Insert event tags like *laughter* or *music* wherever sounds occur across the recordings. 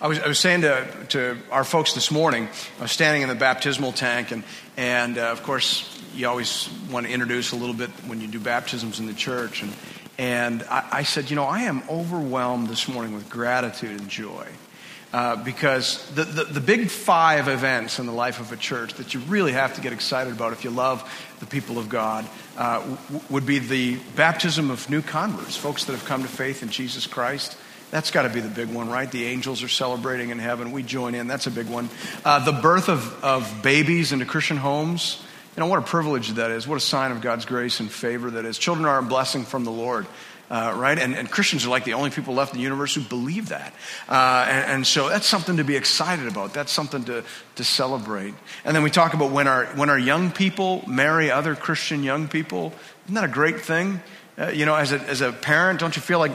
I was, I was saying to, to our folks this morning, I was standing in the baptismal tank, and, and uh, of course, you always want to introduce a little bit when you do baptisms in the church. And, and I, I said, You know, I am overwhelmed this morning with gratitude and joy. Uh, because the, the, the, big five events in the life of a church that you really have to get excited about if you love the people of God uh, w- would be the baptism of new converts, folks that have come to faith in Jesus Christ. That's got to be the big one, right? The angels are celebrating in heaven. We join in. That's a big one. Uh, the birth of, of babies into Christian homes. You know, what a privilege that is. What a sign of God's grace and favor that is. Children are a blessing from the Lord. Uh, right? And, and, Christians are like the only people left in the universe who believe that. Uh, and, and, so that's something to be excited about. That's something to, to celebrate. And then we talk about when our, when our young people marry other Christian young people. Isn't that a great thing? Uh, you know, as a, as a parent, don't you feel like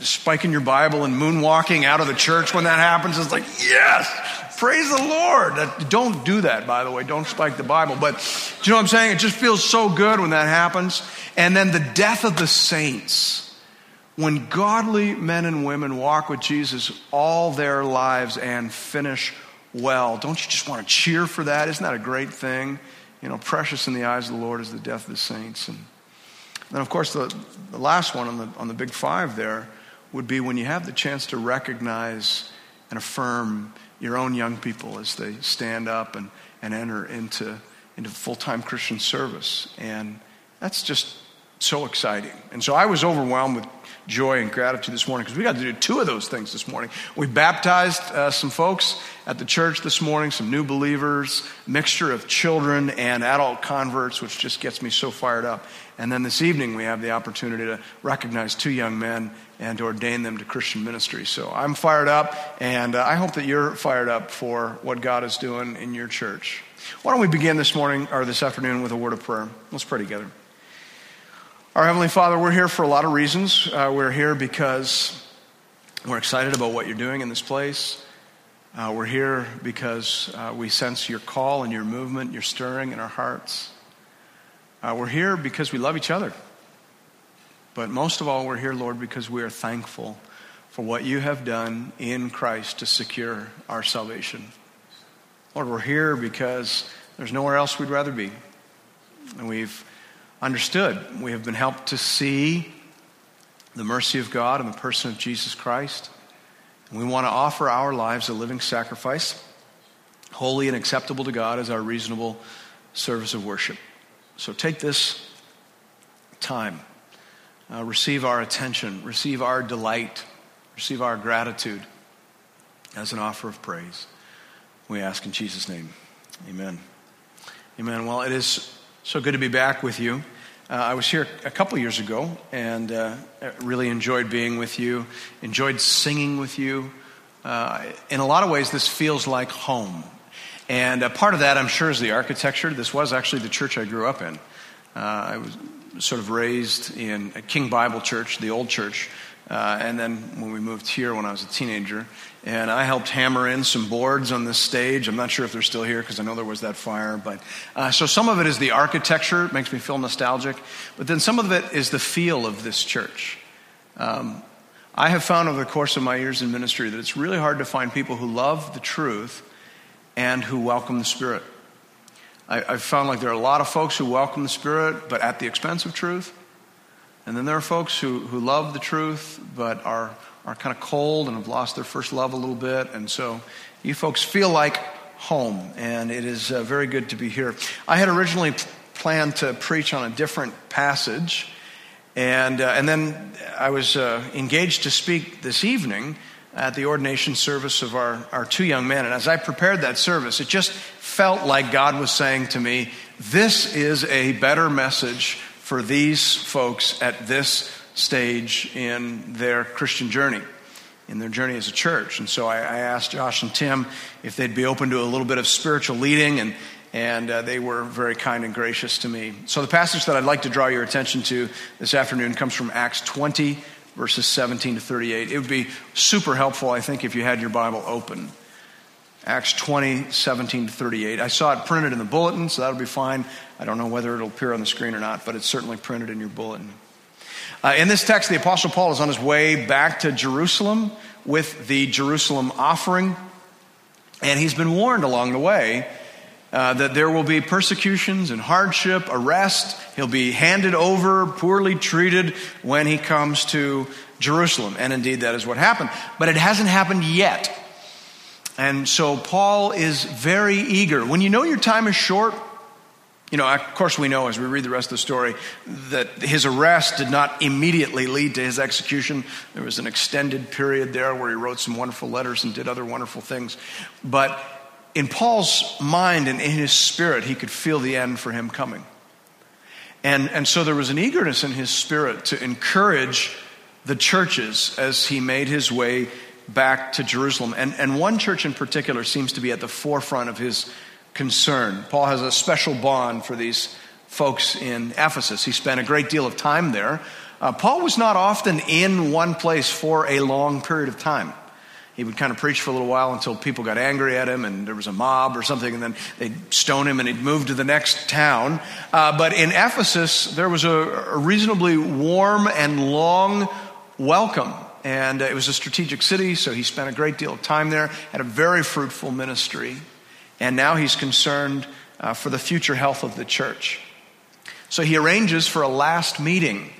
spiking your Bible and moonwalking out of the church when that happens? It's like, yes, praise the Lord. Don't do that, by the way. Don't spike the Bible. But do you know what I'm saying? It just feels so good when that happens. And then the death of the saints when godly men and women walk with Jesus all their lives and finish well, don't you just want to cheer for that? Isn't that a great thing? You know, precious in the eyes of the Lord is the death of the saints. And then, of course, the, the last one on the, on the big five there would be when you have the chance to recognize and affirm your own young people as they stand up and, and enter into, into full time Christian service. And that's just so exciting. And so I was overwhelmed with joy and gratitude this morning because we got to do two of those things this morning. We baptized uh, some folks at the church this morning, some new believers, mixture of children and adult converts, which just gets me so fired up. And then this evening, we have the opportunity to recognize two young men and to ordain them to Christian ministry. So I'm fired up, and uh, I hope that you're fired up for what God is doing in your church. Why don't we begin this morning or this afternoon with a word of prayer? Let's pray together. Our Heavenly Father, we're here for a lot of reasons. Uh, we're here because we're excited about what you're doing in this place. Uh, we're here because uh, we sense your call and your movement, your stirring in our hearts. Uh, we're here because we love each other. But most of all, we're here, Lord, because we are thankful for what you have done in Christ to secure our salvation. Lord, we're here because there's nowhere else we'd rather be. And we've understood. We have been helped to see the mercy of God in the person of Jesus Christ. And we want to offer our lives a living sacrifice, holy and acceptable to God as our reasonable service of worship. So take this time, uh, receive our attention, receive our delight, receive our gratitude as an offer of praise. We ask in Jesus' name. Amen. Amen. Well, it is so good to be back with you. Uh, I was here a couple years ago and uh, really enjoyed being with you, enjoyed singing with you. Uh, in a lot of ways, this feels like home. And a part of that, I'm sure, is the architecture. This was actually the church I grew up in. Uh, I was sort of raised in a King Bible Church, the old church. Uh, and then when we moved here when I was a teenager, and I helped hammer in some boards on this stage. I'm not sure if they're still here because I know there was that fire. But uh, so some of it is the architecture, it makes me feel nostalgic. But then some of it is the feel of this church. Um, I have found over the course of my years in ministry that it's really hard to find people who love the truth and who welcome the Spirit. I, I've found like there are a lot of folks who welcome the Spirit, but at the expense of truth. And then there are folks who, who love the truth, but are are kind of cold and have lost their first love a little bit. And so you folks feel like home, and it is uh, very good to be here. I had originally planned to preach on a different passage, and, uh, and then I was uh, engaged to speak this evening at the ordination service of our, our two young men. And as I prepared that service, it just felt like God was saying to me, This is a better message for these folks at this stage in their Christian journey, in their journey as a church. And so I, I asked Josh and Tim if they'd be open to a little bit of spiritual leading, and, and uh, they were very kind and gracious to me. So the passage that I'd like to draw your attention to this afternoon comes from Acts 20, verses 17 to 38. It would be super helpful, I think, if you had your Bible open. Acts 20, 17 to 38. I saw it printed in the bulletin, so that'll be fine. I don't know whether it'll appear on the screen or not, but it's certainly printed in your bulletin. Uh, in this text, the Apostle Paul is on his way back to Jerusalem, with the Jerusalem offering. And he's been warned along the way uh, that there will be persecutions and hardship, arrest. He'll be handed over, poorly treated when he comes to Jerusalem. And indeed, that is what happened. But it hasn't happened yet. And so Paul is very eager. When you know your time is short, you know, of course, we know as we read the rest of the story that his arrest did not immediately lead to his execution. There was an extended period there where he wrote some wonderful letters and did other wonderful things. But in Paul's mind and in his spirit, he could feel the end for him coming. And, and so there was an eagerness in his spirit to encourage the churches as he made his way back to Jerusalem. And, and one church in particular seems to be at the forefront of his concern. Paul has a special bond for these folks in Ephesus. He spent a great deal of time there. Uh, Paul was not often in one place for a long period of time. He would kind of preach for a little while until people got angry at him and there was a mob or something, and then they'd stone him and he'd move to the next town. Uh, but in Ephesus, there was a, a reasonably warm and long welcome. And it was a strategic city, so he spent a great deal of time there, had a very fruitful ministry and now he's concerned uh, for the future health of the church. So he arranges for a last meeting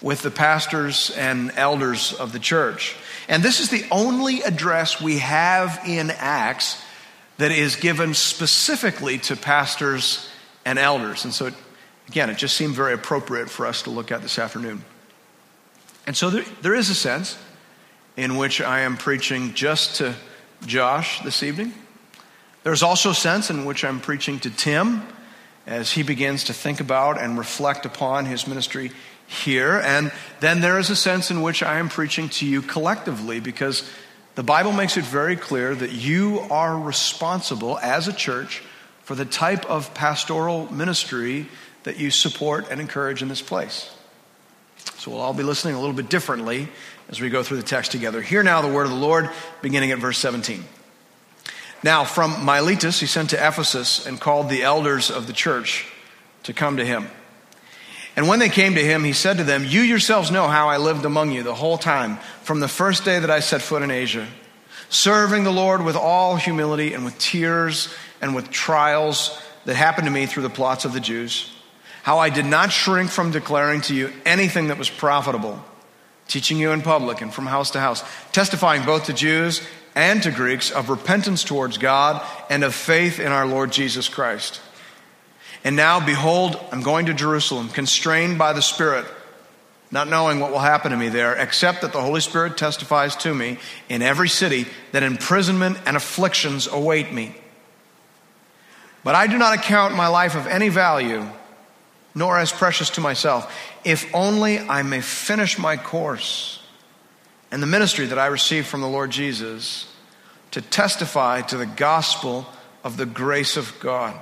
with the pastors and elders of the church. And this is the only address we have in Acts that is given specifically to pastors and elders. And so, it, again, it just seemed very appropriate for us to look at this afternoon. And so there, there is a sense in which I am preaching just to Josh this evening. There's also a sense in which I'm preaching to Tim as he begins to think about and reflect upon his ministry here. And then there is a sense in which I am preaching to you collectively because the Bible makes it very clear that you are responsible as a church for the type of pastoral ministry that you support and encourage in this place. So we'll all be listening a little bit differently as we go through the text together. Hear now the word of the Lord, beginning at verse 17. Now, from Miletus, he sent to Ephesus and called the elders of the church to come to him. And when they came to him, he said to them, You yourselves know how I lived among you the whole time, from the first day that I set foot in Asia, serving the Lord with all humility and with tears and with trials that happened to me through the plots of the Jews. How I did not shrink from declaring to you anything that was profitable, teaching you in public and from house to house, testifying both to Jews and to Greeks of repentance towards God and of faith in our Lord Jesus Christ. And now, behold, I'm going to Jerusalem, constrained by the Spirit, not knowing what will happen to me there, except that the Holy Spirit testifies to me in every city that imprisonment and afflictions await me. But I do not account my life of any value, nor as precious to myself, if only I may finish my course and the ministry that I received from the Lord Jesus to testify to the gospel of the grace of God.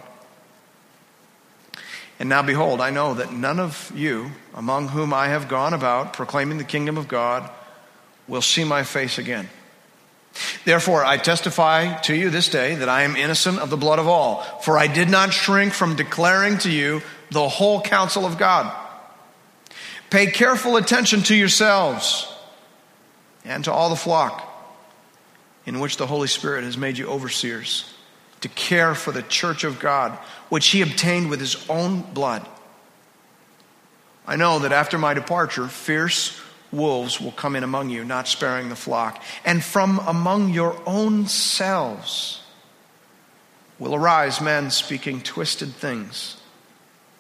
And now, behold, I know that none of you, among whom I have gone about proclaiming the kingdom of God, will see my face again. Therefore, I testify to you this day that I am innocent of the blood of all, for I did not shrink from declaring to you the whole counsel of God. Pay careful attention to yourselves and to all the flock in which the Holy Spirit has made you overseers to care for the church of God, which he obtained with his own blood. I know that after my departure, fierce wolves will come in among you, not sparing the flock. And from among your own selves will arise men speaking twisted things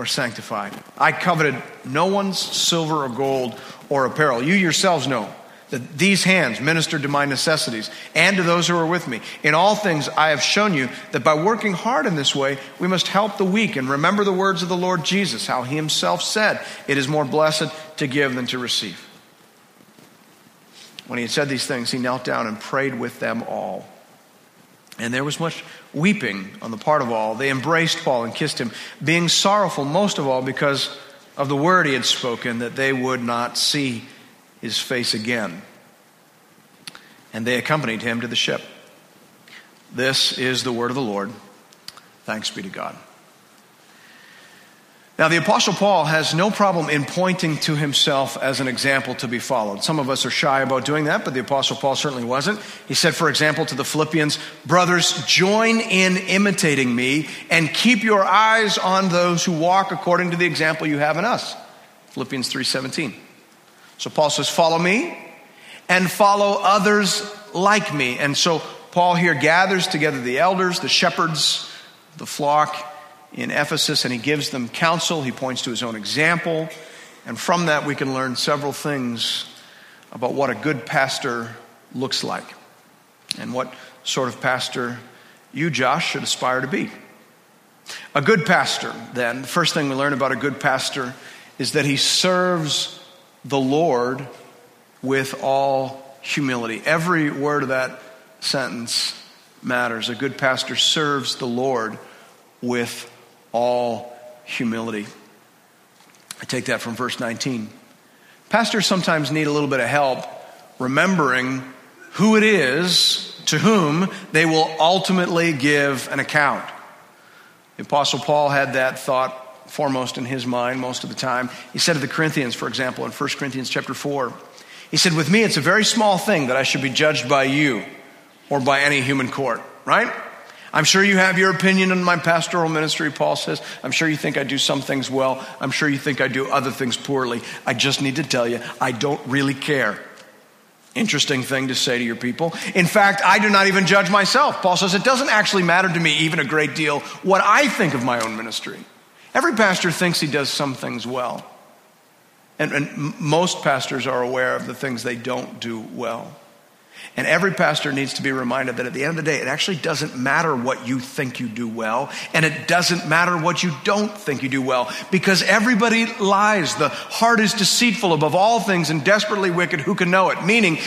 are sanctified. I coveted no one's silver or gold or apparel. You yourselves know that these hands ministered to my necessities and to those who are with me. In all things, I have shown you that by working hard in this way, we must help the weak and remember the words of the Lord Jesus, how he himself said, It is more blessed to give than to receive. When he had said these things, he knelt down and prayed with them all. And there was much weeping on the part of all. They embraced Paul and kissed him, being sorrowful most of all because of the word he had spoken, that they would not see his face again. And they accompanied him to the ship. This is the word of the Lord. Thanks be to God. Now, the Apostle Paul has no problem in pointing to himself as an example to be followed. Some of us are shy about doing that, but the Apostle Paul certainly wasn't. He said, for example, to the Philippians, Brothers, join in imitating me and keep your eyes on those who walk according to the example you have in us. Philippians 3:17. So Paul says, Follow me and follow others like me. And so Paul here gathers together the elders, the shepherds, the flock in Ephesus and he gives them counsel. He points to his own example. And from that, we can learn several things about what a good pastor looks like and what sort of pastor you, Josh, should aspire to be. A good pastor, then, the first thing we learn about a good pastor is that he serves the Lord with all humility. Every word of that sentence matters. A good pastor serves the Lord with all humility. I take that from verse 19. Pastors sometimes need a little bit of help remembering who it is to whom they will ultimately give an account. The Apostle Paul had that thought foremost in his mind most of the time. He said to the Corinthians, for example, in 1 Corinthians chapter 4, he said, With me, it's a very small thing that I should be judged by you or by any human court, right? I'm sure you have your opinion on my pastoral ministry, Paul says. I'm sure you think I do some things well. I'm sure you think I do other things poorly. I just need to tell you, I don't really care. Interesting thing to say to your people. In fact, I do not even judge myself. Paul says it doesn't actually matter to me even a great deal what I think of my own ministry. Every pastor thinks he does some things well. And, and most pastors are aware of the things they don't do well. And every pastor needs to be reminded that at the end of the day, it actually doesn't matter what you think you do well, and it doesn't matter what you don't think you do well, because everybody lies. The heart is deceitful above all things and desperately wicked. Who can know it? Meaning,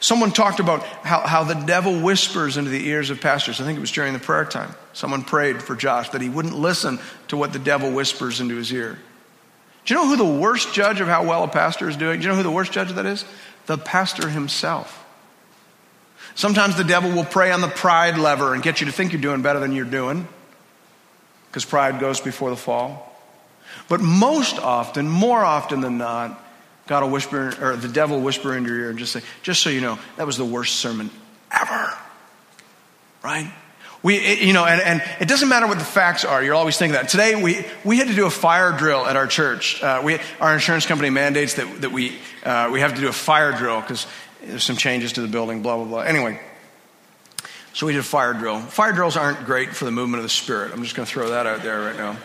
someone talked about how, how the devil whispers into the ears of pastors. I think it was during the prayer time. Someone prayed for Josh that he wouldn't listen to what the devil whispers into his ear. Do you know who the worst judge of how well a pastor is doing? Do you know who the worst judge of that is? The pastor himself. Sometimes the devil will prey on the pride lever and get you to think you're doing better than you're doing because pride goes before the fall. But most often, more often than not, God will whisper, or the devil will whisper into your ear and just say, just so you know, that was the worst sermon ever. Right? We, it, you know, and, and it doesn't matter what the facts are. You're always thinking that. Today, we, we had to do a fire drill at our church. Uh, we, our insurance company mandates that, that we, uh, we have to do a fire drill because there's some changes to the building, blah, blah, blah. Anyway, so we did a fire drill. Fire drills aren't great for the movement of the Spirit. I'm just going to throw that out there right now.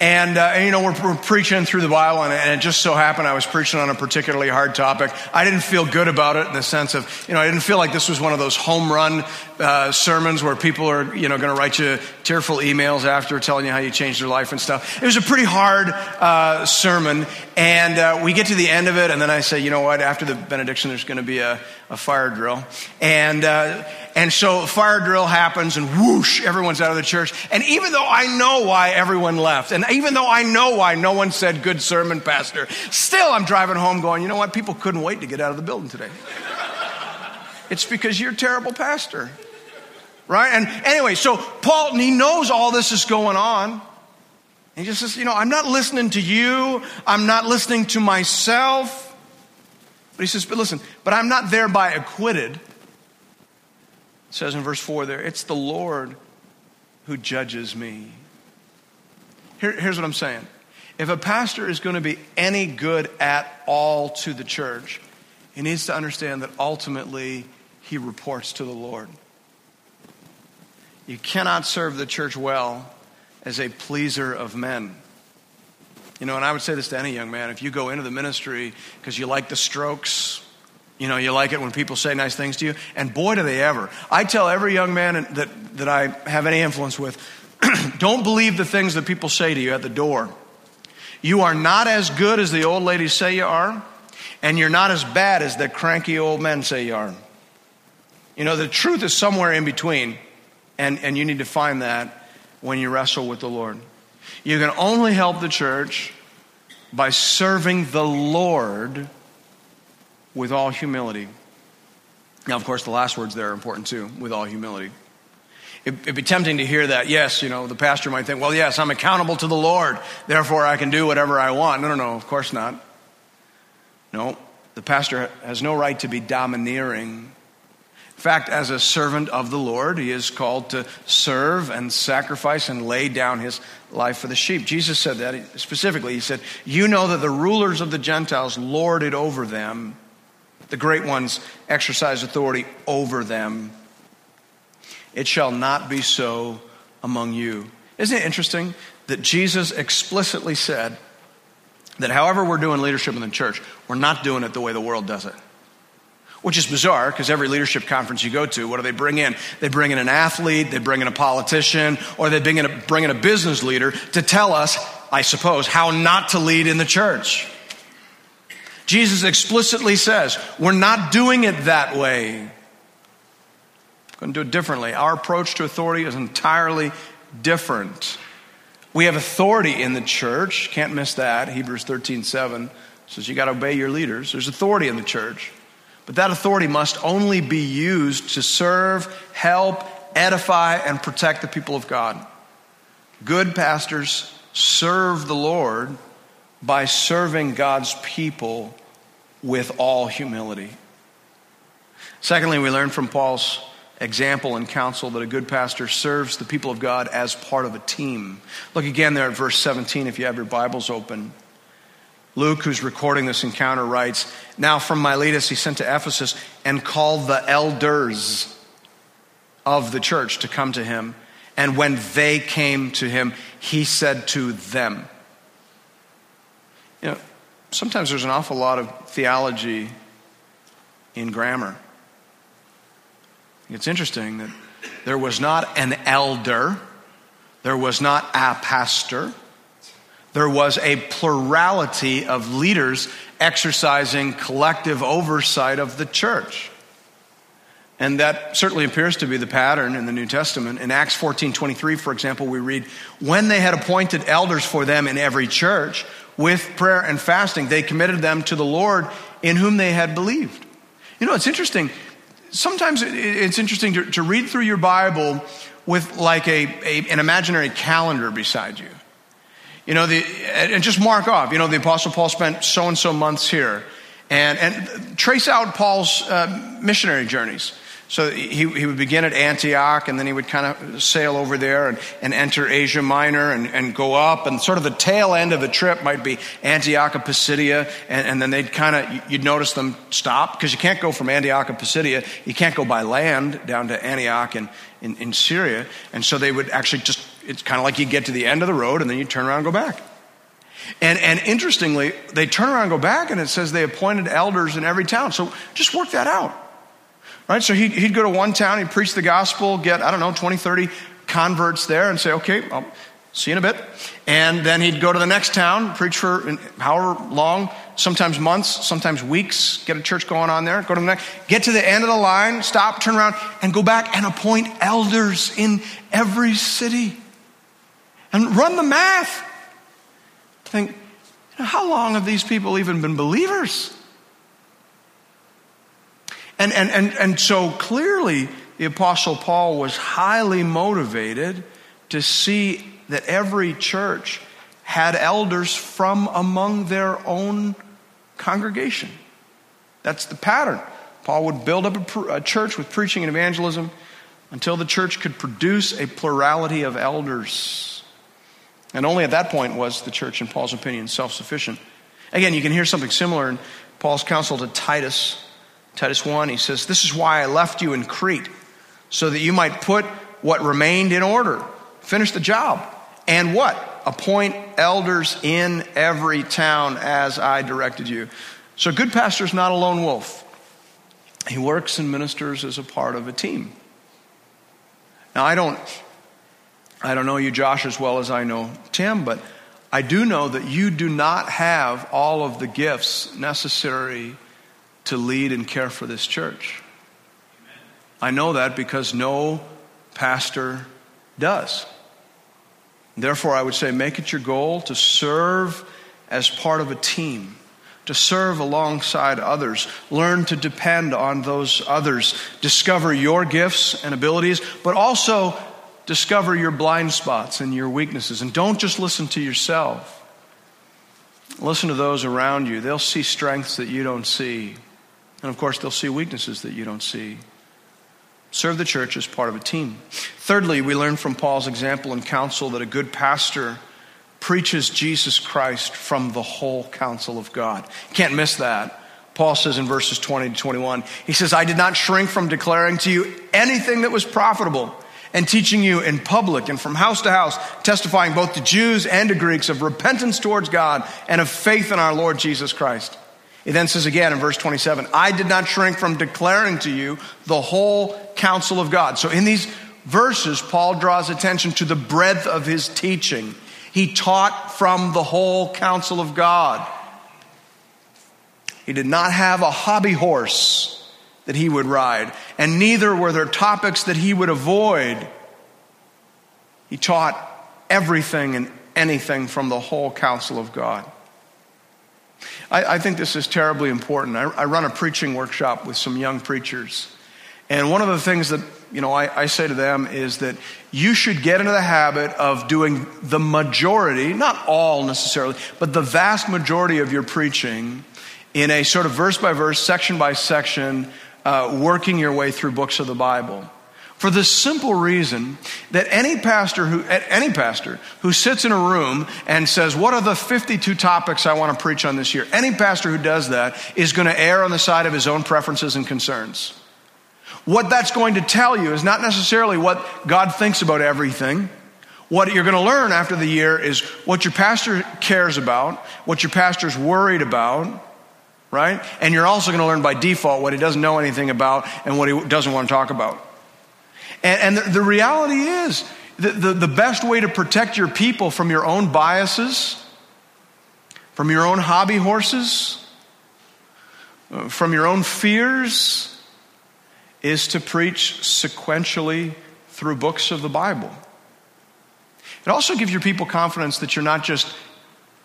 And, uh, and, you know, we're, we're, preaching through the Bible, and, and, it just so happened I was preaching on a particularly hard topic. I didn't feel good about it in the sense of, you know, I didn't feel like this was one of those home run uh, sermons where people are, you know, going to write you tearful emails after telling you how you changed their life and stuff. It was a pretty hard uh, sermon, and uh, we get to the end of it, and then I say, you know what, after the benediction, there's going to be a, a fire drill. And, uh, and so fire drill happens and whoosh, everyone's out of the church. And even though I know why everyone left, and even though I know why no one said good sermon, pastor, still I'm driving home going, you know what? People couldn't wait to get out of the building today. it's because you're a terrible pastor. Right? And anyway, so Paul, he knows all this is going on. He just says, you know, I'm not listening to you. I'm not listening to myself. But he says, but listen, but I'm not thereby acquitted. It says in verse 4 there, it's the Lord who judges me. Here, here's what I'm saying. If a pastor is going to be any good at all to the church, he needs to understand that ultimately he reports to the Lord. You cannot serve the church well as a pleaser of men. You know, and I would say this to any young man if you go into the ministry because you like the strokes, you know, you like it when people say nice things to you, and boy, do they ever. I tell every young man that, that I have any influence with *clears throat* don't believe the things that people say to you at the door. You are not as good as the old ladies say you are, and you're not as bad as the cranky old men say you are. You know, the truth is somewhere in between, and, and you need to find that when you wrestle with the Lord. You can only help the church by serving the Lord with all humility. Now, of course, the last words there are important too, with all humility. It, would be tempting to hear that. Yes, you know, the pastor might think, well, yes, I'm accountable to the Lord, therefore I can do whatever I want. No, no, no, of course not. No, the pastor has no right to be domineering. In fact, as a servant of the Lord, he is called to serve and sacrifice and lay down his life for the sheep. Jesus said that specifically. He said, You know that the rulers of the Gentiles lord it over them, the great ones exercise authority over them. It shall not be so among you. Isn't it interesting that Jesus explicitly said that however we're doing leadership in the church, we're not doing it the way the world does it? Which is bizarre because every leadership conference you go to, what do they bring in? They bring in an athlete, they bring in a politician, or they bring in a, bring in a business leader to tell us, I suppose, how not to lead in the church. Jesus explicitly says, we're not doing it that way We're going to do it differently. Our approach to authority is entirely different. We have authority in the church. Can't miss that. Hebrews 13 7 says you got to obey your leaders. There's authority in the church. But that authority must only be used to serve, help, edify, and protect the people of God. Good pastors serve the Lord by serving God's people with all humility. Secondly, we learn from Paul's example and counsel that a good pastor serves the people of God as part of a team. Look again there at verse 17 if you have your Bibles open. Luke, who's recording this encounter, writes Now from Miletus he sent to Ephesus and called the elders of the church to come to him. And when they came to him, he said to them, sometimes there's an awful lot of theology in grammar. It's interesting that there was not an elder, there was not a pastor, there was a plurality of leaders exercising collective oversight of the church. And that certainly appears to be the pattern in the New Testament. In Acts 14 23, for example, we read, When they had appointed elders for them in every church, with prayer and fasting, they committed them to the Lord in whom they had believed. You know, it's interesting sometimes it's interesting to, to read through your Bible with like a, a, an imaginary calendar beside you. You know, the, and just mark off, you know, the Apostle Paul spent so and so months here. And, and trace out Paul's uh, missionary journeys. So he, he would begin at Antioch and then he would kind of sail over there and, and enter Asia Minor and, and go up. And sort of the tail end of the trip might be Antioch of Pisidia. And, and then they'd kind of, you'd notice them stop because you can't go from Antioch of Pisidia. You can't go by land down to Antioch in, in, in Syria. And so they would actually just, it's kind of like you get to the end of the road and then you turn around and go back. And, and interestingly, they turn around and go back and it says they appointed elders in every town. So just work that out. Right? So he'd, he'd go to one town, he'd preach the gospel, get, I don't know, 20, 30 converts there and say, okay, I'll see you in a bit. And then he'd go to the next town, preach for however long, sometimes months, sometimes weeks, get a church going on there, go to the next, get to the end of the line, stop, turn around, and go back and appoint elders in every city. And run the math. Think, how long have these people even been believers? And, and, and, and so clearly, the Apostle Paul was highly motivated to see that every church had elders from among their own congregation. That's the pattern. Paul would build up a, a, church with preaching and evangelism until the church could produce a plurality of elders. And only at that point was the church, in Paul's opinion, self sufficient. Again, you can hear something similar in Paul's counsel to Titus Titus 1, he says, This is why I left you in Crete, so that you might put what remained in order, finish the job, and what? Appoint elders in every town as I directed you. So, good pastor is not a lone wolf. He works and ministers as a part of a team. Now, I don't, I don't know you, Josh, as well as I know Tim, but I do know that you do not have all of the gifts necessary to lead and care for this church. I know that because no pastor does. Therefore, I would say make it your goal to serve as part of a team, to serve alongside others. Learn to depend on those others. Discover your gifts and abilities, but also discover your blind spots and your weaknesses. And don't just listen to yourself. Listen to those around you. They'll see strengths that you don't see. And of course, they'll see weaknesses that you don't see. Serve the church as part of a team. Thirdly, we learn from Paul's example and counsel that a good pastor preaches Jesus Christ from the whole counsel of God. Can't miss that. Paul says in verses 20 to 21, he says, I did not shrink from declaring to you anything that was profitable and teaching you in public and from house to house, testifying both to Jews and to Greeks of repentance towards God and of faith in our Lord Jesus Christ. He then says again in verse 27, I did not shrink from declaring to you the whole counsel of God. So in these verses, Paul draws attention to the breadth of his teaching. He taught from the whole counsel of God. He did not have a hobby horse that he would ride, and neither were there topics that he would avoid. He taught everything and anything from the whole counsel of God. I, I think this is terribly important. I, I, run a preaching workshop with some young preachers. And one of the things that you know I, I say to them is that you should get into the habit of doing the majority, not all necessarily, but the vast majority of your preaching in a sort of verse by verse, section by section, uh, working your way through books of the Bible. For the simple reason that any pastor who, any pastor who sits in a room and says, what are the 52 topics I want to preach on this year? Any pastor who does that is going to err on the side of his own preferences and concerns. What that's going to tell you is not necessarily what God thinks about everything. What you're going to learn after the year is what your pastor cares about, what your pastor's worried about, right? And you're also going to learn by default what he doesn't know anything about and what he doesn't want to talk about. And, and the, the, reality is, the, the, the best way to protect your people from your own biases, from your own hobby horses, uh, from your own fears, is to preach sequentially through books of the Bible. It also gives your people confidence that you're not just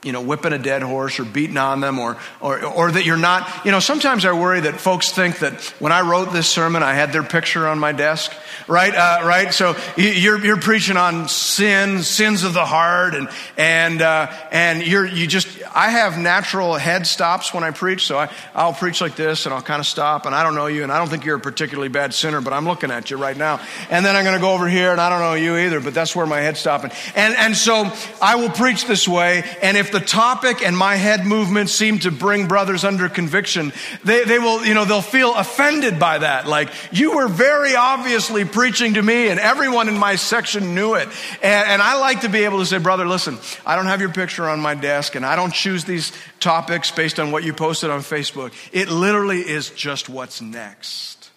you know, whipping a dead horse or beating on them or, or, or that you're not, you know, sometimes I worry that folks think that when I wrote this sermon, I had their picture on my desk right? Uh, right? So you're, you're preaching on sin, sins of the heart, and, and, uh, and you're, you just, I have natural head stops when I preach, so I, I'll preach like this and I'll kind of stop, and I don't know you, and I don't think you're a particularly bad sinner, but I'm looking at you right now. And then I'm going to go over here, and I don't know you either, but that's where my head's stopping. And, and so I will preach this way, and if the topic and my head movement seem to bring brothers under conviction, they, they will, you know, they'll feel offended by that. Like, you were very obviously preaching to me, and everyone in my section knew it. And, and, I like to be able to say, brother, listen, I don't have your picture on my desk, and I don't choose these topics based on what you posted on Facebook. It literally is just what's next.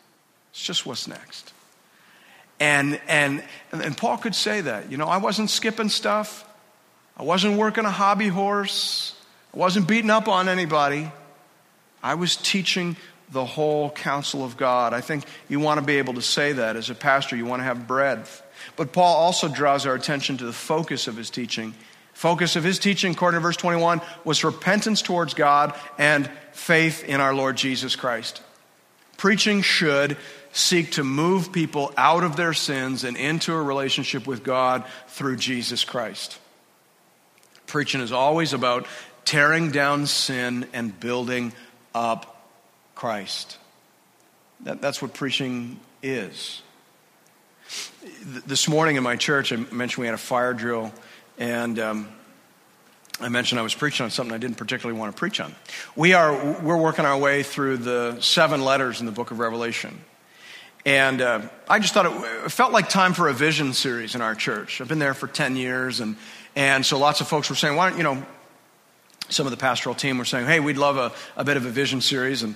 It's just what's next. And, and, and Paul could say that. You know, I wasn't skipping stuff. I wasn't working a hobby horse. I wasn't beating up on anybody. I was teaching the whole counsel of God. I think you want to be able to say that as a pastor. You want to have breadth. But Paul also draws our attention to the focus of his teaching. Focus of his teaching, according to verse 21, was repentance towards God and faith in our Lord Jesus Christ. Preaching should seek to move people out of their sins and into a relationship with God through Jesus Christ. Preaching is always about tearing down sin and building up Christ. That, that's what preaching is. This morning in my church, I mentioned we had a fire drill, and um, I mentioned I was preaching on something I didn't particularly want to preach on. We are we're working our way through the seven letters in the book of Revelation. And uh, I just thought it, it, felt like time for a vision series in our church. I've been there for 10 years, and, and so lots of folks were saying, why don't, you know, some of the pastoral team were saying, hey, we'd love a, a bit of a vision series. And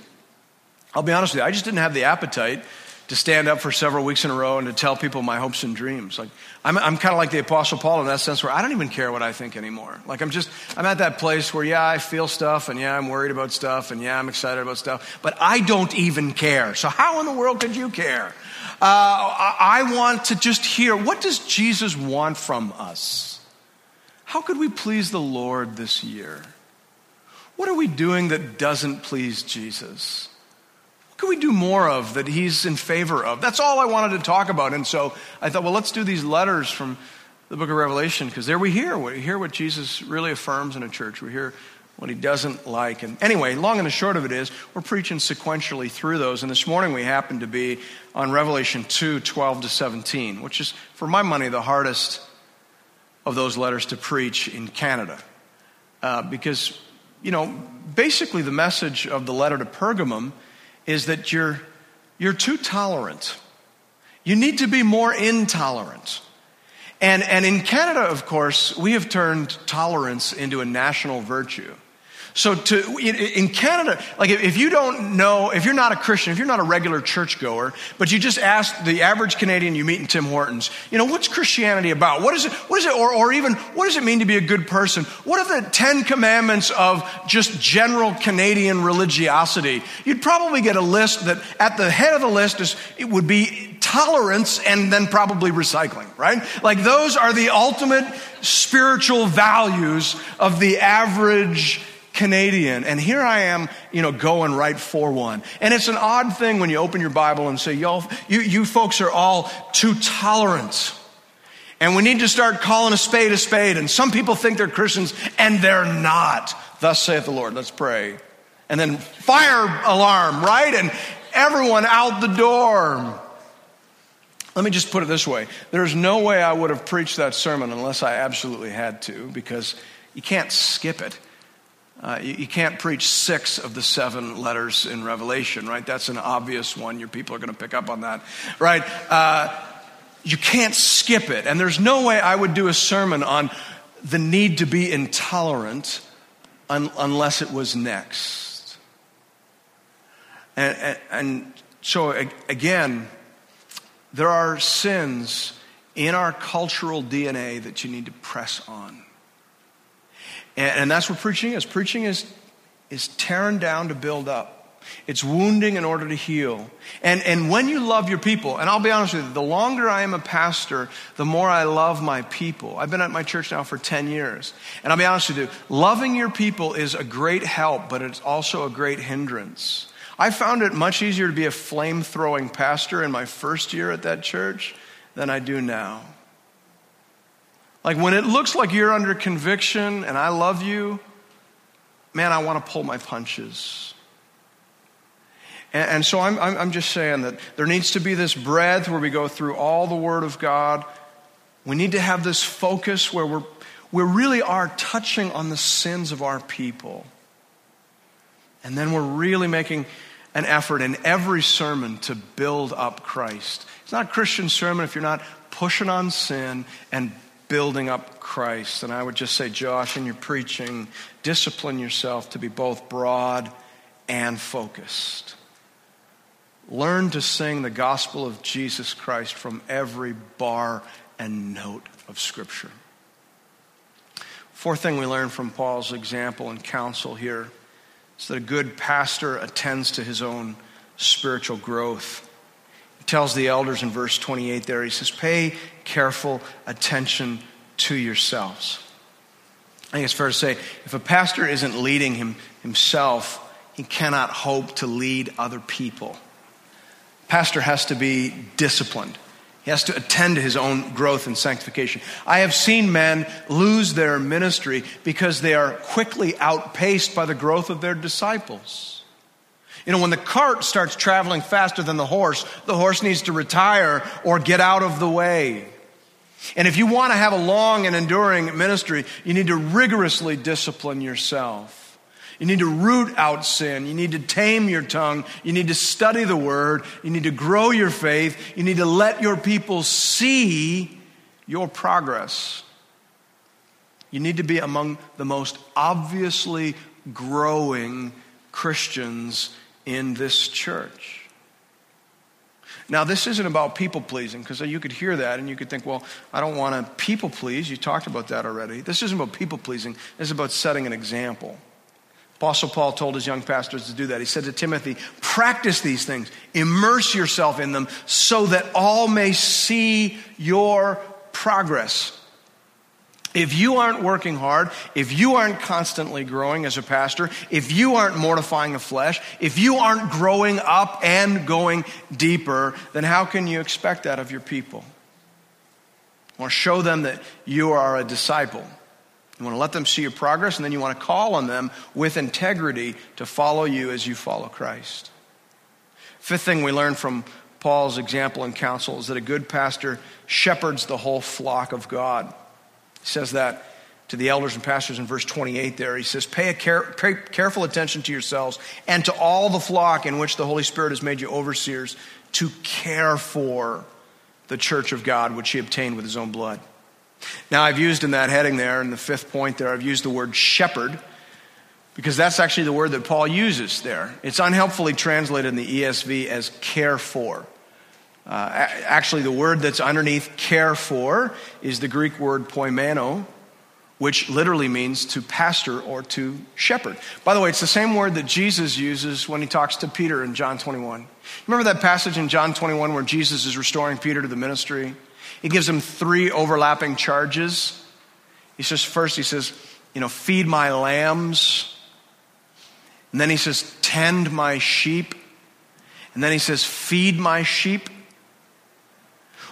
I'll be honest with you, I just didn't have the appetite to stand up for several weeks in a row and to tell people my hopes and dreams. Like I'm, I'm kind of like the Apostle Paul in that sense, where I don't even care what I think anymore. Like I'm just, I'm at that place where yeah, I feel stuff, and yeah, I'm worried about stuff, and yeah, I'm excited about stuff, but I don't even care. So how in the world could you care? Uh, I want to just hear what does Jesus want from us? How could we please the Lord this year? What are we doing that doesn't please Jesus? What can we do more of that he's in favor of? That's all I wanted to talk about. And so I thought, well, let's do these letters from the book of Revelation because there we hear, we hear what Jesus really affirms in a church. We hear what he doesn't like. And anyway, long and the short of it is, we're preaching sequentially through those. And this morning we happen to be on Revelation 2 12 to 17, which is, for my money, the hardest of those letters to preach in Canada. Uh, because, you know, basically the message of the letter to Pergamum is that you're, you're too tolerant. You need to be more intolerant. And, and in Canada, of course, we have turned tolerance into a national virtue. So to, in Canada, like if you don't know, if you're not a Christian, if you're not a regular churchgoer, but you just ask the average Canadian you meet in Tim Hortons, you know, what's Christianity about? What is it, what is it, or, or even, what does it mean to be a good person? What are the Ten Commandments of just general Canadian religiosity? You'd probably get a list that at the head of the list is, it would be tolerance and then probably recycling, right? Like those are the ultimate spiritual values of the average Canadian. And here I am, you know, going right for one. And it's an odd thing when you open your Bible and say, y'all, you, you folks are all too tolerant. And we need to start calling a spade a spade. And some people think they're Christians and they're not. Thus saith the Lord. Let's pray. And then fire alarm, right? And everyone out the door. Let me just put it this way. There's no way I would have preached that sermon unless I absolutely had to, because you can't skip it. Uh, you, you, can't preach six of the seven letters in Revelation, right? That's an obvious one. Your people are going to pick up on that, right? Uh, you can't skip it. And there's no way I would do a sermon on the need to be intolerant un- unless it was next. And, and, and so, again, there are sins in our cultural DNA that you need to press on. And, and that's what preaching is. Preaching is, is tearing down to build up. It's wounding in order to heal. And, and when you love your people, and I'll be honest with you, the longer I am a pastor, the more I love my people. I've been at my church now for 10 years. And I'll be honest with you, loving your people is a great help, but it's also a great hindrance. I found it much easier to be a flame throwing pastor in my first year at that church than I do now. Like when it looks like you're under conviction and I love you, man, I want to pull my punches. And, and so I'm, I'm, I'm just saying that there needs to be this breadth where we go through all the Word of God. We need to have this focus where we're, we really are touching on the sins of our people. And then we're really making an effort in every sermon to build up Christ. It's not a Christian sermon if you're not pushing on sin and building up Christ. And I would just say, Josh, in your preaching, discipline yourself to be both broad and focused. Learn to sing the gospel of Jesus Christ from every bar and note of Scripture. Fourth thing we learn from Paul's example and counsel here is that a good pastor attends to his own spiritual growth tells the elders in verse 28 there, he says, Pay careful attention to yourselves. I think it's fair to say if a pastor isn't leading him, himself, he cannot hope to lead other people. Pastor has to be disciplined. He has to attend to his own growth and sanctification. I have seen men lose their ministry because they are quickly outpaced by the growth of their disciples. You know, when the cart starts traveling faster than the horse, the horse needs to retire or get out of the way. And if you want to have a long and enduring ministry, you need to rigorously discipline yourself. You need to root out sin. You need to tame your tongue. You need to study the word. You need to grow your faith. You need to let your people see your progress. You need to be among the most obviously growing Christians in this church. Now, this isn't about people pleasing, because you could hear that and you could think, well, I don't want to people please. You talked about that already. This isn't about people pleasing, this is about setting an example. Apostle Paul told his young pastors to do that. He said to Timothy, practice these things, immerse yourself in them so that all may see your progress. If you aren't working hard, if you aren't constantly growing as a pastor, if you aren't mortifying the flesh, if you aren't growing up and going deeper, then how can you expect that of your people? Or show them that you are a disciple. You want to let them see your progress, and then you want to call on them with integrity to follow you as you follow Christ. Fifth thing we learn from Paul's example and counsel is that a good pastor shepherds the whole flock of God. He says that to the elders and pastors in verse 28 there. He says, pay, care, pay careful attention to yourselves and to all the flock in which the Holy Spirit has made you overseers to care for the church of God, which he obtained with his own blood. Now, I've used in that heading there, in the fifth point there, I've used the word shepherd because that's actually the word that Paul uses there. It's unhelpfully translated in the ESV as care for. Uh, actually, the word that's underneath care for is the Greek word poimaino, which literally means to pastor or to shepherd. By the way, it's the same word that Jesus uses when he talks to Peter in John 21. Remember that passage in John 21 where Jesus is restoring Peter to the ministry? He gives him three overlapping charges. He says, first, he says, you know, feed my lambs. And then he says, tend my sheep. And then he says, feed my sheep.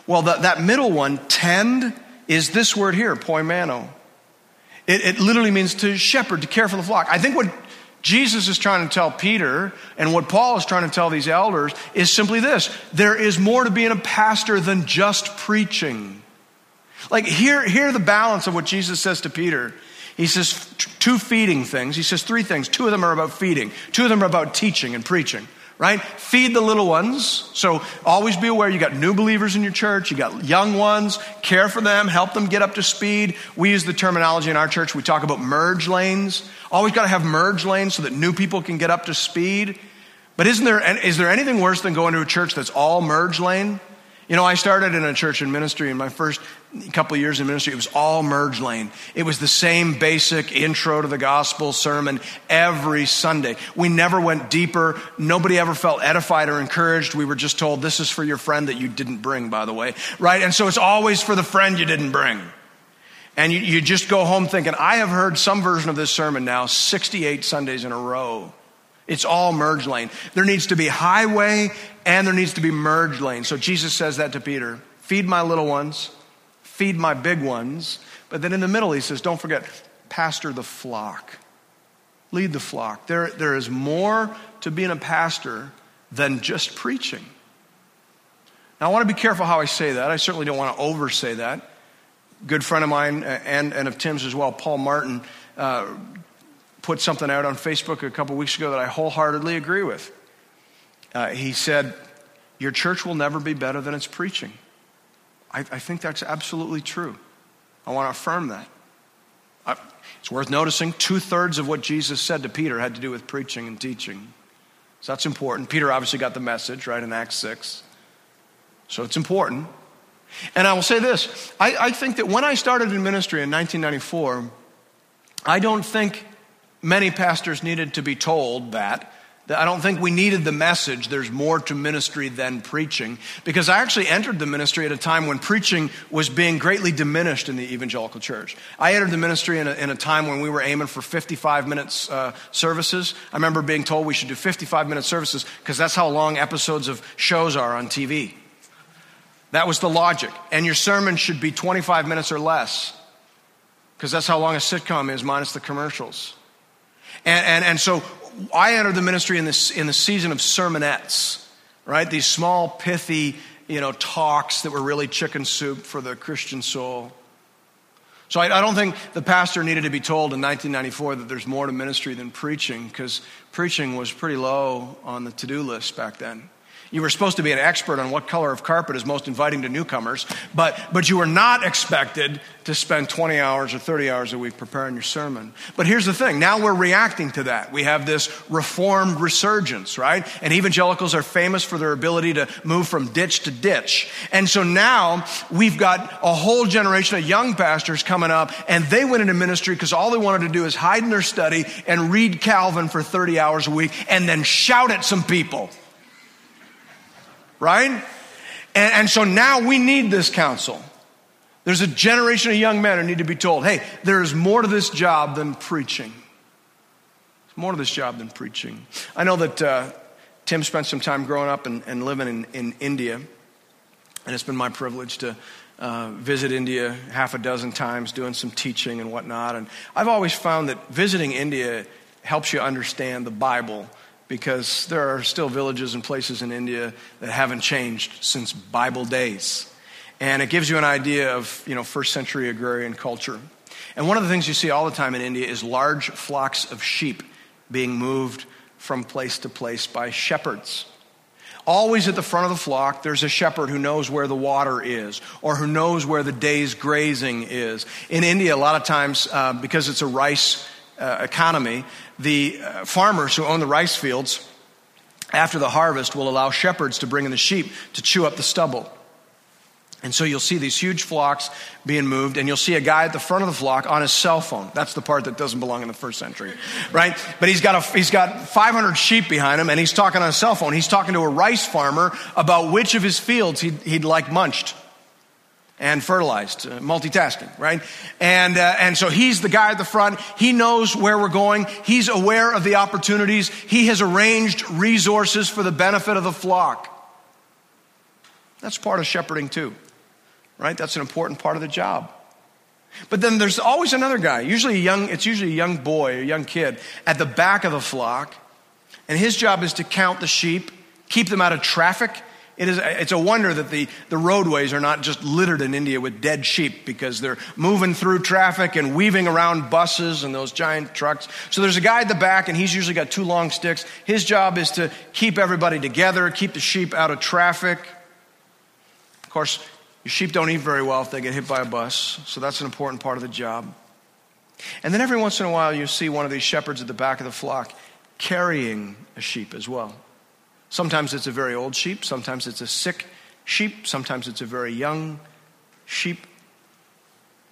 Well, that, that middle one, tend, is this word here, poimaino. It, it literally means to shepherd, to care for the flock. I think what Jesus is trying to tell Peter, and what Paul is trying to tell these elders, is simply this there is more to being a pastor than just preaching. Like, here, here the balance of what Jesus says to Peter. He says two feeding things. He says three things. Two of them are about feeding, two of them are about teaching and preaching right? Feed the little ones. So always be aware you got new believers in your church, you got young ones, care for them, help them get up to speed. We use the terminology in our church, we talk about merge lanes. Always got to have merge lanes so that new people can get up to speed. But isn't there, is there anything worse than going to a church that's all merge lane? You know, I started in a church in ministry in my first couple years in ministry. It was all merge lane. It was the same basic intro to the gospel sermon every Sunday. We never went deeper. Nobody ever felt edified or encouraged. We were just told, this is for your friend that you didn't bring, by the way. Right? And so it's always for the friend you didn't bring. And you, you just go home thinking, I have heard some version of this sermon now 68 Sundays in a row. It's all merge lane. There needs to be highway and there needs to be merge lane. So Jesus says that to Peter feed my little ones, feed my big ones. But then in the middle, he says, don't forget, pastor the flock. Lead the flock. There, there is more to being a pastor than just preaching. Now, I want to be careful how I say that. I certainly don't want to oversay that. Good friend of mine and, and of Tim's as well, Paul Martin, uh, put something out on Facebook a couple weeks ago that I wholeheartedly agree with. Uh, he said, Your church will never be better than its preaching. I, I think that's absolutely true. I want to affirm that. I, it's worth noticing two thirds of what Jesus said to Peter had to do with preaching and teaching. So that's important. Peter obviously got the message, right, in Acts 6. So it's important. And I will say this I, I think that when I started in ministry in 1994, I don't think many pastors needed to be told that. I don't think we needed the message, there's more to ministry than preaching, because I actually entered the ministry at a time when preaching was being greatly diminished in the evangelical church. I entered the ministry in a, in a time when we were aiming for 55 minutes uh, services. I remember being told we should do 55 minute services because that's how long episodes of shows are on TV. That was the logic. And your sermon should be 25 minutes or less because that's how long a sitcom is minus the commercials. And, and, and so I entered the ministry in, this, in the season of sermonettes, right? These small, pithy, you know, talks that were really chicken soup for the Christian soul. So I, I don't think the pastor needed to be told in 1994 that there's more to ministry than preaching, because preaching was pretty low on the to do list back then. You were supposed to be an expert on what color of carpet is most inviting to newcomers, but, but you were not expected to spend 20 hours or 30 hours a week preparing your sermon. But here's the thing now we're reacting to that. We have this reformed resurgence, right? And evangelicals are famous for their ability to move from ditch to ditch. And so now we've got a whole generation of young pastors coming up, and they went into ministry because all they wanted to do is hide in their study and read Calvin for 30 hours a week and then shout at some people. Right? And, and so now we need this counsel. There's a generation of young men who need to be told, hey, there is more to this job than preaching. There's more to this job than preaching. I know that uh, Tim spent some time growing up and, and living in, in India, and it's been my privilege to uh, visit India half a dozen times, doing some teaching and whatnot. And I've always found that visiting India helps you understand the Bible because there are still villages and places in India that haven't changed since Bible days. And it gives you an idea of, you know, first century agrarian culture. And one of the things you see all the time in India is large flocks of sheep being moved from place to place by shepherds. Always at the front of the flock, there's a shepherd who knows where the water is or who knows where the day's grazing is. In India, a lot of times, uh, because it's a rice uh, economy, the uh, farmers who own the rice fields, after the harvest, will allow shepherds to bring in the sheep to chew up the stubble. And so you'll see these huge flocks being moved, and you'll see a guy at the front of the flock on his cell phone. That's the part that doesn't belong in the first century, right? But he's got, a, he's got 500 sheep behind him, and he's talking on a cell phone. He's talking to a rice farmer about which of his fields he'd, he'd like munched and fertilized, uh, multitasking, right? And, uh, and so he's the guy at the front. He knows where we're going. He's aware of the opportunities. He has arranged resources for the benefit of the flock. That's part of shepherding, too right? That's an important part of the job. But then there's always another guy, usually a young, it's usually a young boy, a young kid, at the back of the flock. And his job is to count the sheep, keep them out of traffic. It is, it's a wonder that the, the roadways are not just littered in India with dead sheep because they're moving through traffic and weaving around buses and those giant trucks. So there's a guy at the back, and he's usually got two long sticks. His job is to keep everybody together, keep the sheep out of traffic. Of course, your sheep don't eat very well if they get hit by a bus, so that's an important part of the job. And then every once in a while, you see one of these shepherds at the back of the flock carrying a sheep as well. Sometimes it's a very old sheep, sometimes it's a sick sheep, sometimes it's a very young sheep.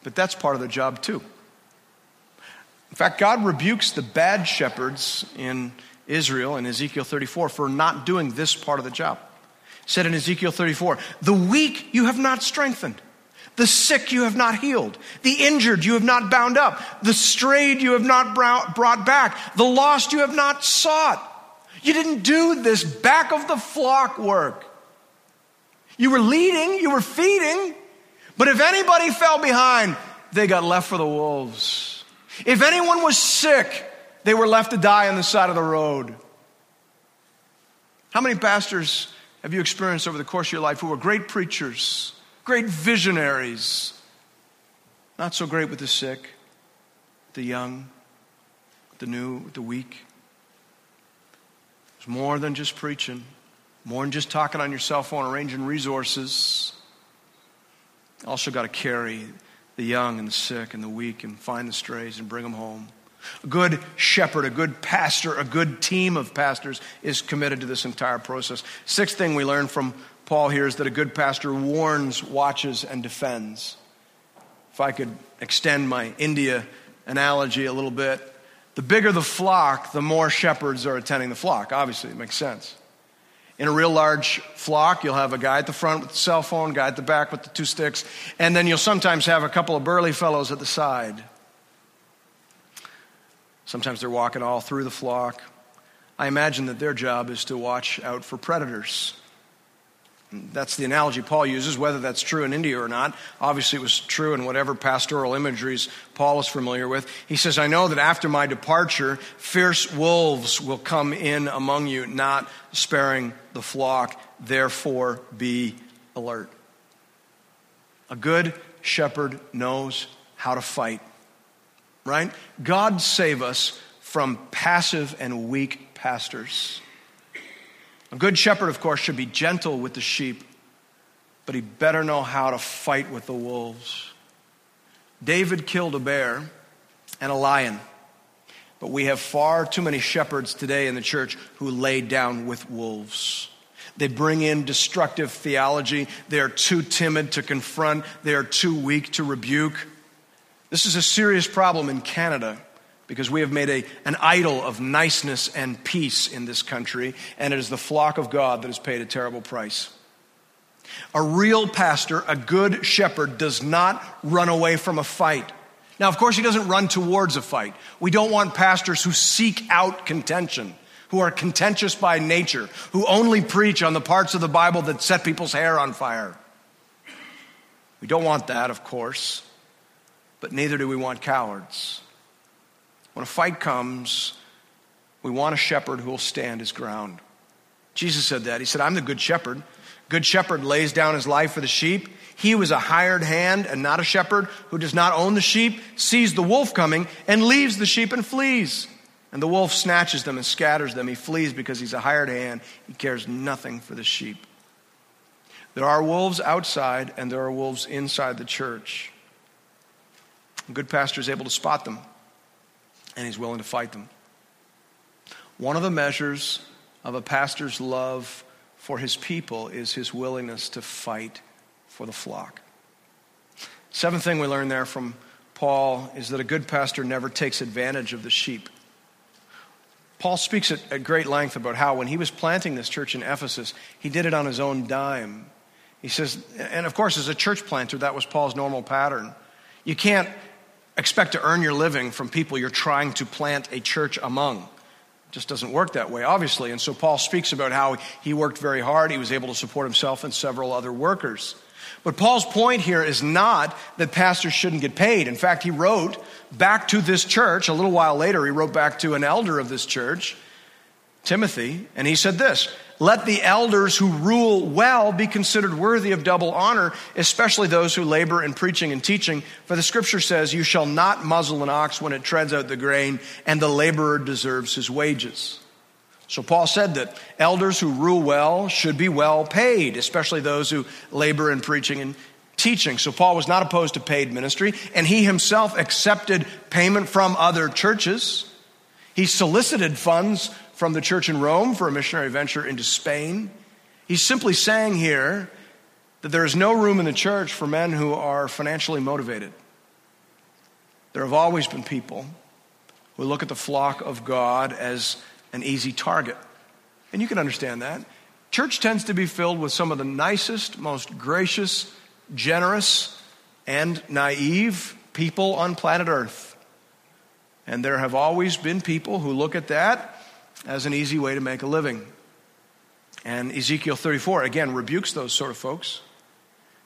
But that's part of the job too. In fact, God rebukes the bad shepherds in Israel in Ezekiel 34 for not doing this part of the job said in Ezekiel 34 The weak you have not strengthened, the sick you have not healed, the injured you have not bound up, the strayed you have not brought back, the lost you have not sought. You didn't do this back of the flock work. You were leading, you were feeding, but if anybody fell behind, they got left for the wolves. If anyone was sick, they were left to die on the side of the road. How many pastors have you experienced over the course of your life who were great preachers, great visionaries, not so great with the sick, the young, the new, the weak? It's more than just preaching, more than just talking on your cell phone, arranging resources. Also, got to carry the young and the sick and the weak and find the strays and bring them home. A good shepherd, a good pastor, a good team of pastors is committed to this entire process. Sixth thing we learn from Paul here is that a good pastor warns, watches, and defends. If I could extend my India analogy a little bit, the bigger the flock, the more shepherds are attending the flock. Obviously, it makes sense. In a real large flock, you'll have a guy at the front with the cell phone, guy at the back with the two sticks, and then you'll sometimes have a couple of burly fellows at the side. Sometimes they're walking all through the flock. I imagine that their job is to watch out for predators. That's the analogy Paul uses, whether that's true in India or not. Obviously, it was true in whatever pastoral imageries Paul is familiar with. He says, I know that after my departure, fierce wolves will come in among you, not sparing the flock. Therefore, be alert. A good shepherd knows how to fight right? God save us from passive and weak pastors. A good shepherd, of course, should be gentle with the sheep, but he better know how to fight with the wolves. David killed a bear and a lion, but we have far too many shepherds today in the church who lay down with wolves. They bring in destructive theology. They are too timid to confront. They are too weak to rebuke. This is a serious problem in Canada because we have made a, an idol of niceness and peace in this country, and it is the flock of God that has paid a terrible price. A real pastor, a good shepherd, does not run away from a fight. Now, of course, he doesn't run towards a fight. We don't want pastors who seek out contention, who are contentious by nature, who only preach on the parts of the Bible that set people's hair on fire. We don't want that, of course, but neither do we want cowards. When a fight comes, we want a shepherd who will stand his ground. Jesus said that. He said, I'm the good shepherd. Good shepherd lays down his life for the sheep. He was a hired hand and not a shepherd who does not own the sheep, sees the wolf coming, and leaves the sheep and flees. And the wolf snatches them and scatters them. He flees because he's a hired hand. He cares nothing for the sheep. There are wolves outside and there are wolves inside the church. A good pastor is able to spot them and he's willing to fight them. One of the measures of a pastor's love for his people is his willingness to fight for the flock. Seventh thing we learn there from Paul is that a good pastor never takes advantage of the sheep. Paul speaks at, at, great length about how when he was planting this church in Ephesus, he did it on his own dime. He says, and of course, as a church planter, that was Paul's normal pattern. You can't expect to earn your living from people you're trying to plant a church among. It just doesn't work that way, obviously. And so Paul speaks about how he worked very hard. He was able to support himself and several other workers. But Paul's point here is not that pastors shouldn't get paid. In fact, he wrote back to this church a little while later, he wrote back to an elder of this church, Timothy, and he said this let the elders who rule well be considered worthy of double honor, especially those who labor in preaching and teaching. For the scripture says, You shall not muzzle an ox when it treads out the grain, and the laborer deserves his wages. So Paul said that elders who rule well should be well paid, especially those who labor in preaching and teaching. So Paul was not opposed to paid ministry, and he himself accepted payment from other churches. He solicited funds from the church in Rome for a missionary venture into Spain. He's simply saying here that there is no room in the church for men who are financially motivated. There have always been people who look at the flock of God as an easy target. And you can understand that. Church tends to be filled with some of the nicest, most gracious, generous, and naive people on planet Earth. And there have always been people who look at that as an easy way to make a living. And Ezekiel 34, again, rebukes those sort of folks.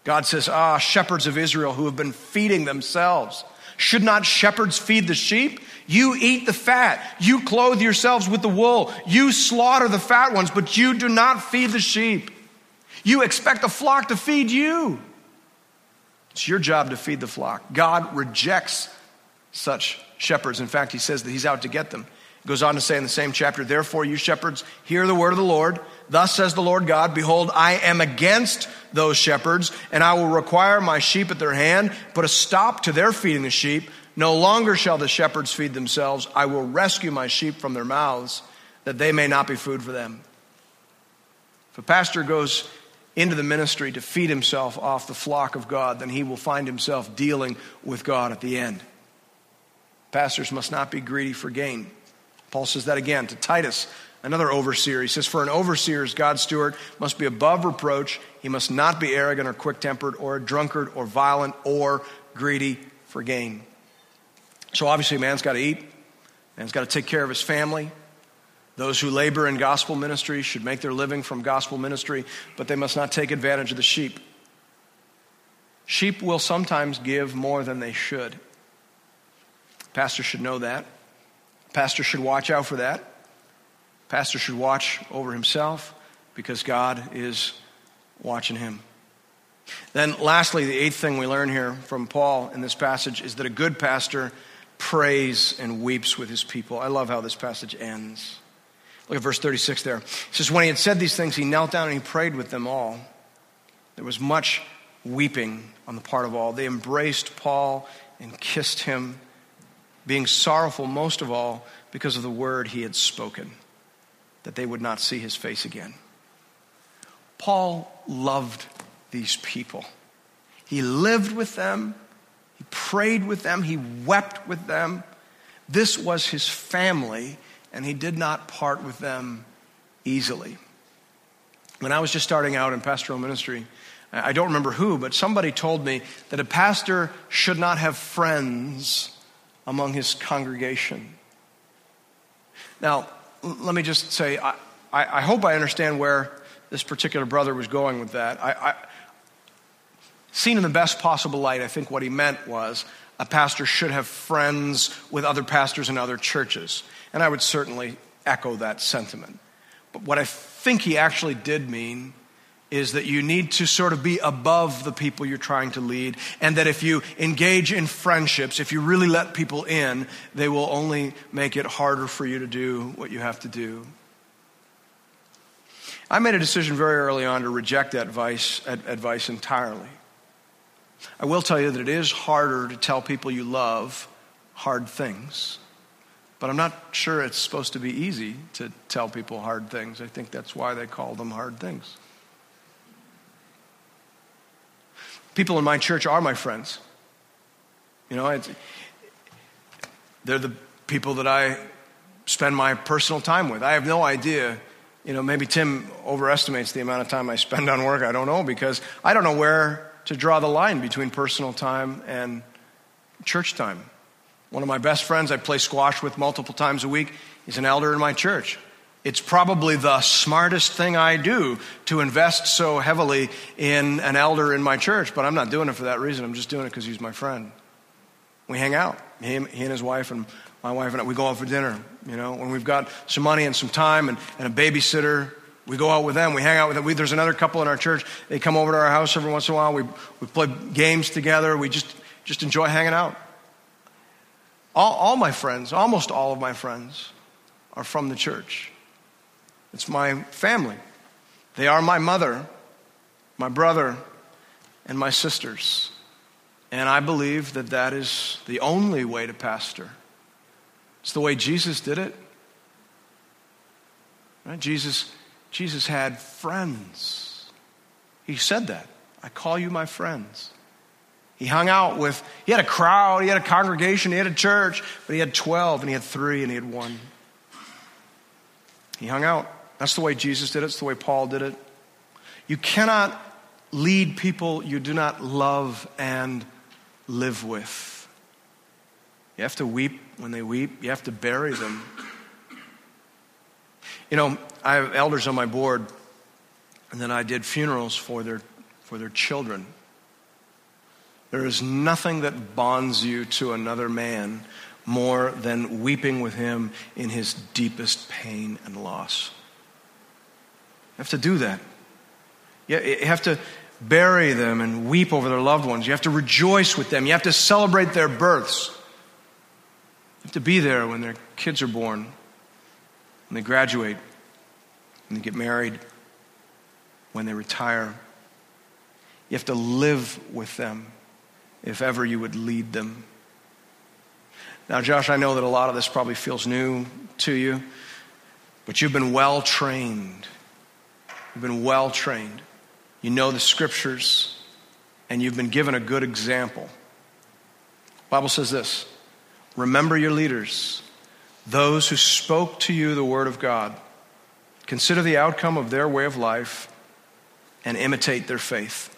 God says, Ah, shepherds of Israel who have been feeding themselves. Should not shepherds feed the sheep? You eat the fat. You clothe yourselves with the wool. You slaughter the fat ones, but you do not feed the sheep. You expect the flock to feed you. It's your job to feed the flock. God rejects such shepherds. In fact, he says that he's out to get them goes on to say in the same chapter, Therefore, you shepherds, hear the word of the Lord. Thus says the Lord God, Behold, I am against those shepherds, and I will require my sheep at their hand, put a stop to their feeding the sheep. No longer shall the shepherds feed themselves. I will rescue my sheep from their mouths, that they may not be food for them. If a pastor goes into the ministry to feed himself off the flock of God, then he will find himself dealing with God at the end. Pastors must not be greedy for gain. Paul says that again to Titus, another overseer. He says, For an overseer as God's steward must be above reproach. He must not be arrogant or quick tempered or a drunkard or violent or greedy for gain. So obviously, a man's got to eat, man's got to take care of his family. Those who labor in gospel ministry should make their living from gospel ministry, but they must not take advantage of the sheep. Sheep will sometimes give more than they should. Pastors should know that. Pastor should watch out for that. Pastor should watch over himself because God is watching him. Then, lastly, the eighth thing we learn here from Paul in this passage is that a good pastor prays and weeps with his people. I love how this passage ends. Look at verse 36 there. It says, When he had said these things, he knelt down and he prayed with them all. There was much weeping on the part of all. They embraced Paul and kissed him, being sorrowful most of all because of the word he had spoken, that they would not see his face again. Paul loved these people. He lived with them, he prayed with them, he wept with them. This was his family, and he did not part with them easily. When I was just starting out in pastoral ministry, I don't remember who, but somebody told me that a pastor should not have friends among his congregation. Now, let me just say, I, I, hope I understand where this particular brother was going with that. I, I, seen in the best possible light, I think what he meant was a pastor should have friends with other pastors in other churches. And I would certainly echo that sentiment. But what I think he actually did mean is that you need to sort of be above the people you're trying to lead, and that if you engage in friendships, if you really let people in, they will only make it harder for you to do what you have to do. I made a decision very early on to reject that advice, advice entirely. I will tell you that it is harder to tell people you love hard things. But I'm not sure it's supposed to be easy to tell people hard things. I think that's why they call them hard things. People in my church are my friends. You know, they're the people that I spend my personal time with. I have no idea. You know, maybe Tim overestimates the amount of time I spend on work. I don't know because I don't know where to draw the line between personal time and church time. One of my best friends I play squash with multiple times a week, he's an elder in my church. It's probably the smartest thing I do to invest so heavily in an elder in my church, but I'm not doing it for that reason. I'm just doing it because he's my friend. We hang out, he, he and his wife, and my wife and I, we go out for dinner. You know, when we've got some money and some time and, and a babysitter, we go out with them. We hang out with them. We, there's another couple in our church. They come over to our house every once in a while. We, we play games together. We just, just enjoy hanging out. All, all my friends, almost all of my friends, are from the church. It's my family. They are my mother, my brother, and my sisters. And I believe that that is the only way to pastor. It's the way Jesus did it. Right? Jesus Jesus had friends. He said that. I call you my friends. He hung out with, he had a crowd, he had a congregation, he had a church, but he had 12 and he had three and he had one. He hung out. That's the way Jesus did it, it's the way Paul did it. You cannot lead people you do not love and live with. You have to weep when they weep, you have to bury them you know, I have elders on my board, and then I did funerals for their, for their children. There is nothing that bonds you to another man more than weeping with him in his deepest pain and loss. You have to do that. You have to bury them and weep over their loved ones. You have to rejoice with them. You have to celebrate their births. You have to be there when their kids are born when they graduate, when they get married, when they retire. You have to live with them if ever you would lead them. Now, Josh, I know that a lot of this probably feels new to you, but you've been well trained. You've been well trained. You know the scriptures, and you've been given a good example. The Bible says this Remember your leaders those who spoke to you the word of God. Consider the outcome of their way of life and imitate their faith.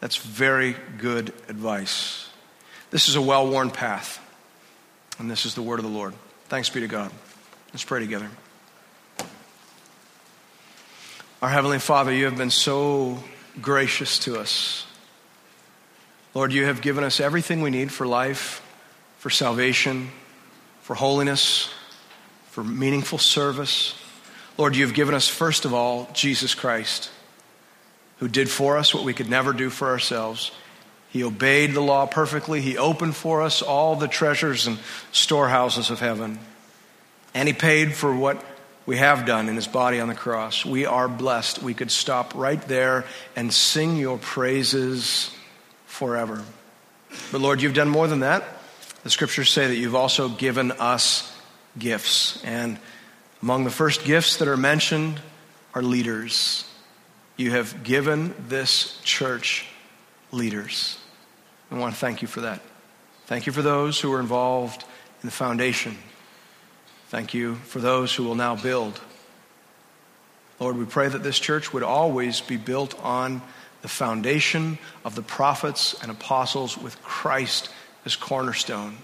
That's very good advice. This is a well worn path, and this is the word of the Lord. Thanks be to God. Let's pray together. Our Heavenly Father, you have been so gracious to us. Lord, you have given us everything we need for life, for salvation for holiness, for meaningful service. Lord, you've given us, first of all, Jesus Christ, who did for us what we could never do for ourselves. He obeyed the law perfectly. He opened for us all the treasures and storehouses of heaven. And He paid for what we have done in his body on the cross. We are blessed. We could stop right there and sing your praises forever. But Lord, you've done more than that. The scriptures say that you've also given us gifts. And among the first gifts that are mentioned are leaders. You have given this church leaders. I want to thank you for that. Thank you for those who were involved in the foundation. Thank you for those who will now build. Lord, we pray that this church would always be built on the foundation of the prophets and apostles with Christ as cornerstone.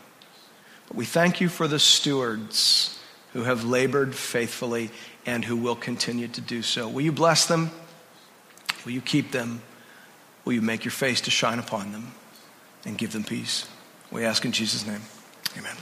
But we thank you for the stewards who have labored faithfully and who will continue to do so. Will you bless them? Will you keep them? Will you make your face to shine upon them and give them peace? We ask in Jesus' name. Amen.